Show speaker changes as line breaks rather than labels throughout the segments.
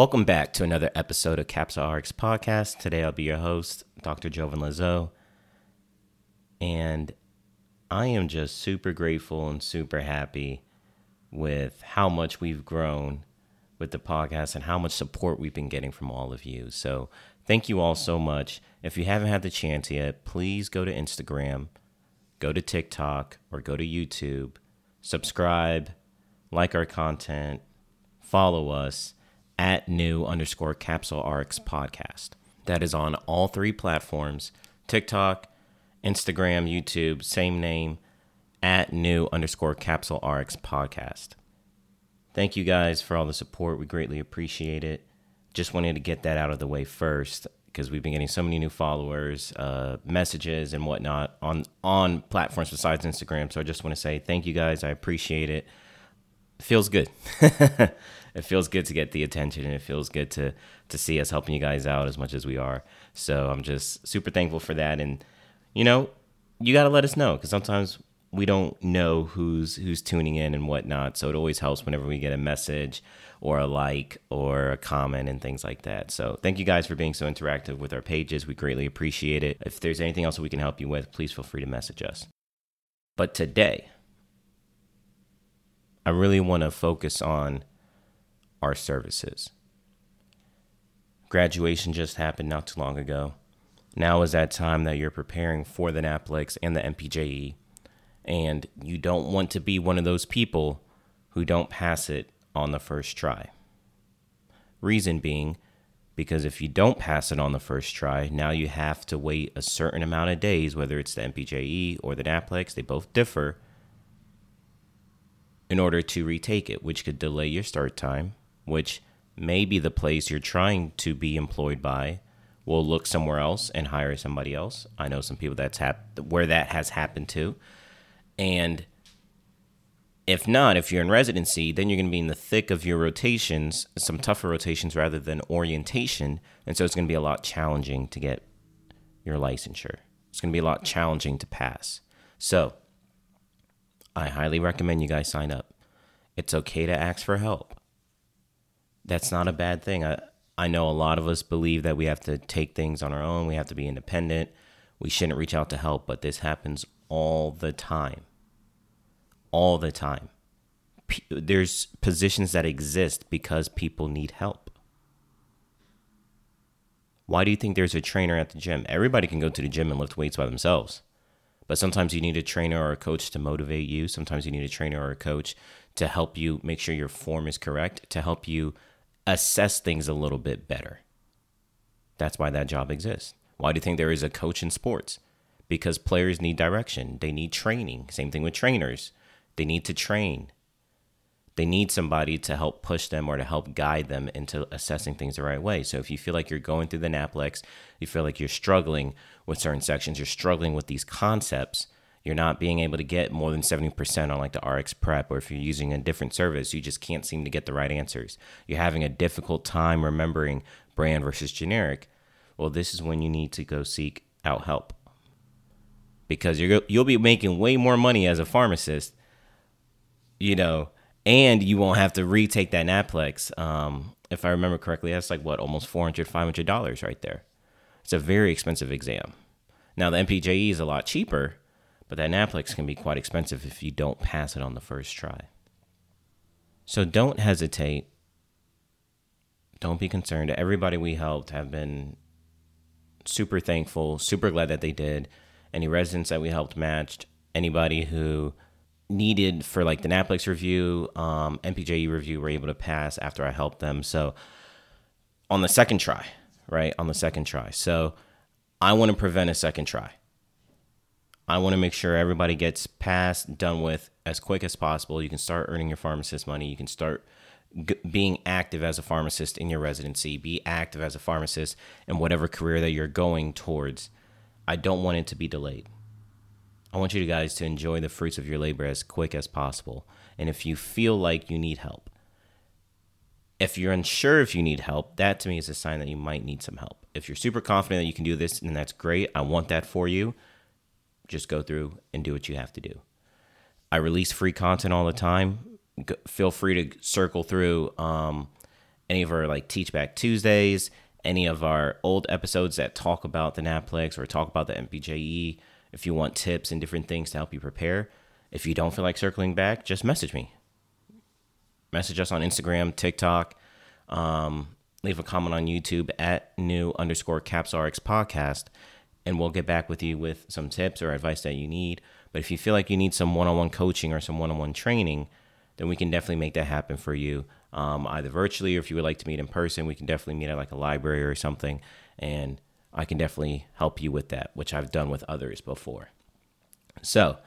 Welcome back to another episode of Capsule RX Podcast. Today I'll be your host, Dr. Jovin Lazo. And I am just super grateful and super happy with how much we've grown with the podcast and how much support we've been getting from all of you. So thank you all so much. If you haven't had the chance yet, please go to Instagram, go to TikTok, or go to YouTube, subscribe, like our content, follow us at new underscore capsule RX podcast. That is on all three platforms TikTok, Instagram, YouTube, same name, at new underscore capsule RX podcast. Thank you guys for all the support. We greatly appreciate it. Just wanted to get that out of the way first because we've been getting so many new followers, uh, messages, and whatnot on on platforms besides Instagram. So I just want to say thank you guys. I appreciate it. It feels good. it feels good to get the attention, and it feels good to to see us helping you guys out as much as we are. So I'm just super thankful for that. And you know, you got to let us know because sometimes we don't know who's who's tuning in and whatnot. So it always helps whenever we get a message or a like or a comment and things like that. So thank you guys for being so interactive with our pages. We greatly appreciate it. If there's anything else we can help you with, please feel free to message us. But today, I really want to focus on our services. Graduation just happened not too long ago. Now is that time that you're preparing for the NAPLEX and the MPJE and you don't want to be one of those people who don't pass it on the first try. Reason being, because if you don't pass it on the first try, now you have to wait a certain amount of days, whether it's the MPJE or the NAPLEX, they both differ, in order to retake it, which could delay your start time, which may be the place you're trying to be employed by will look somewhere else and hire somebody else. I know some people that's hap- where that has happened to. And if not, if you're in residency, then you're going to be in the thick of your rotations, some tougher rotations rather than orientation. And so it's going to be a lot challenging to get your licensure. It's going to be a lot challenging to pass. So I highly recommend you guys sign up. It's okay to ask for help. That's not a bad thing. I, I know a lot of us believe that we have to take things on our own, we have to be independent, we shouldn't reach out to help, but this happens all the time all the time. P- there's positions that exist because people need help. Why do you think there's a trainer at the gym? Everybody can go to the gym and lift weights by themselves. But sometimes you need a trainer or a coach to motivate you. Sometimes you need a trainer or a coach to help you make sure your form is correct, to help you assess things a little bit better. That's why that job exists. Why do you think there is a coach in sports? Because players need direction, they need training. Same thing with trainers. They need to train. They need somebody to help push them or to help guide them into assessing things the right way. So if you feel like you're going through the NAPLEX, you feel like you're struggling with certain sections, you're struggling with these concepts, you're not being able to get more than 70% on like the RX prep, or if you're using a different service, you just can't seem to get the right answers. You're having a difficult time remembering brand versus generic. Well, this is when you need to go seek out help because you're, you'll be making way more money as a pharmacist you know, and you won't have to retake that Naplex. Um, if I remember correctly, that's like what almost 400 500 dollars right there. It's a very expensive exam. Now the MPJE is a lot cheaper, but that Naplex can be quite expensive if you don't pass it on the first try. So don't hesitate. Don't be concerned. Everybody we helped have been super thankful, super glad that they did. Any residents that we helped matched, anybody who needed for like the Naplex review, um, MPJE review were able to pass after I helped them. So on the second try, right? On the second try. So I want to prevent a second try. I want to make sure everybody gets passed, done with as quick as possible. You can start earning your pharmacist money. You can start g- being active as a pharmacist in your residency. Be active as a pharmacist in whatever career that you're going towards. I don't want it to be delayed. I want you guys to enjoy the fruits of your labor as quick as possible. And if you feel like you need help, if you're unsure if you need help, that to me is a sign that you might need some help. If you're super confident that you can do this, and that's great, I want that for you. Just go through and do what you have to do. I release free content all the time. Go, feel free to circle through um, any of our like Teach Back Tuesdays, any of our old episodes that talk about the NAPLEX or talk about the MPJE if you want tips and different things to help you prepare. If you don't feel like circling back, just message me. Message us on Instagram, TikTok. Um, leave a comment on YouTube at new underscore capsrx podcast, and we'll get back with you with some tips or advice that you need. But if you feel like you need some one on one coaching or some one on one training, then we can definitely make that happen for you, um, either virtually or if you would like to meet in person, we can definitely meet at like a library or something. And I can definitely help you with that, which I've done with others before. So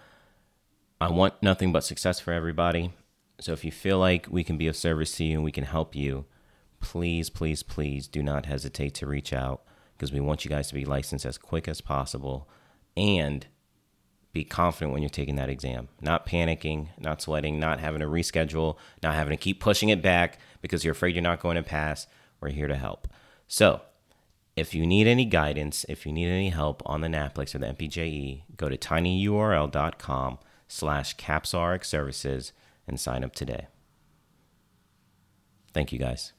I want nothing but success for everybody. So if you feel like we can be of service to you and we can help you, please, please, please do not hesitate to reach out because we want you guys to be licensed as quick as possible and be confident when you're taking that exam. Not panicking, not sweating, not having to reschedule, not having to keep pushing it back because you're afraid you're not going to pass. We're here to help. So, if you need any guidance, if you need any help on the NAPLEX or the MPJE, go to tinyurl.com slash capsrx services and sign up today. Thank you guys.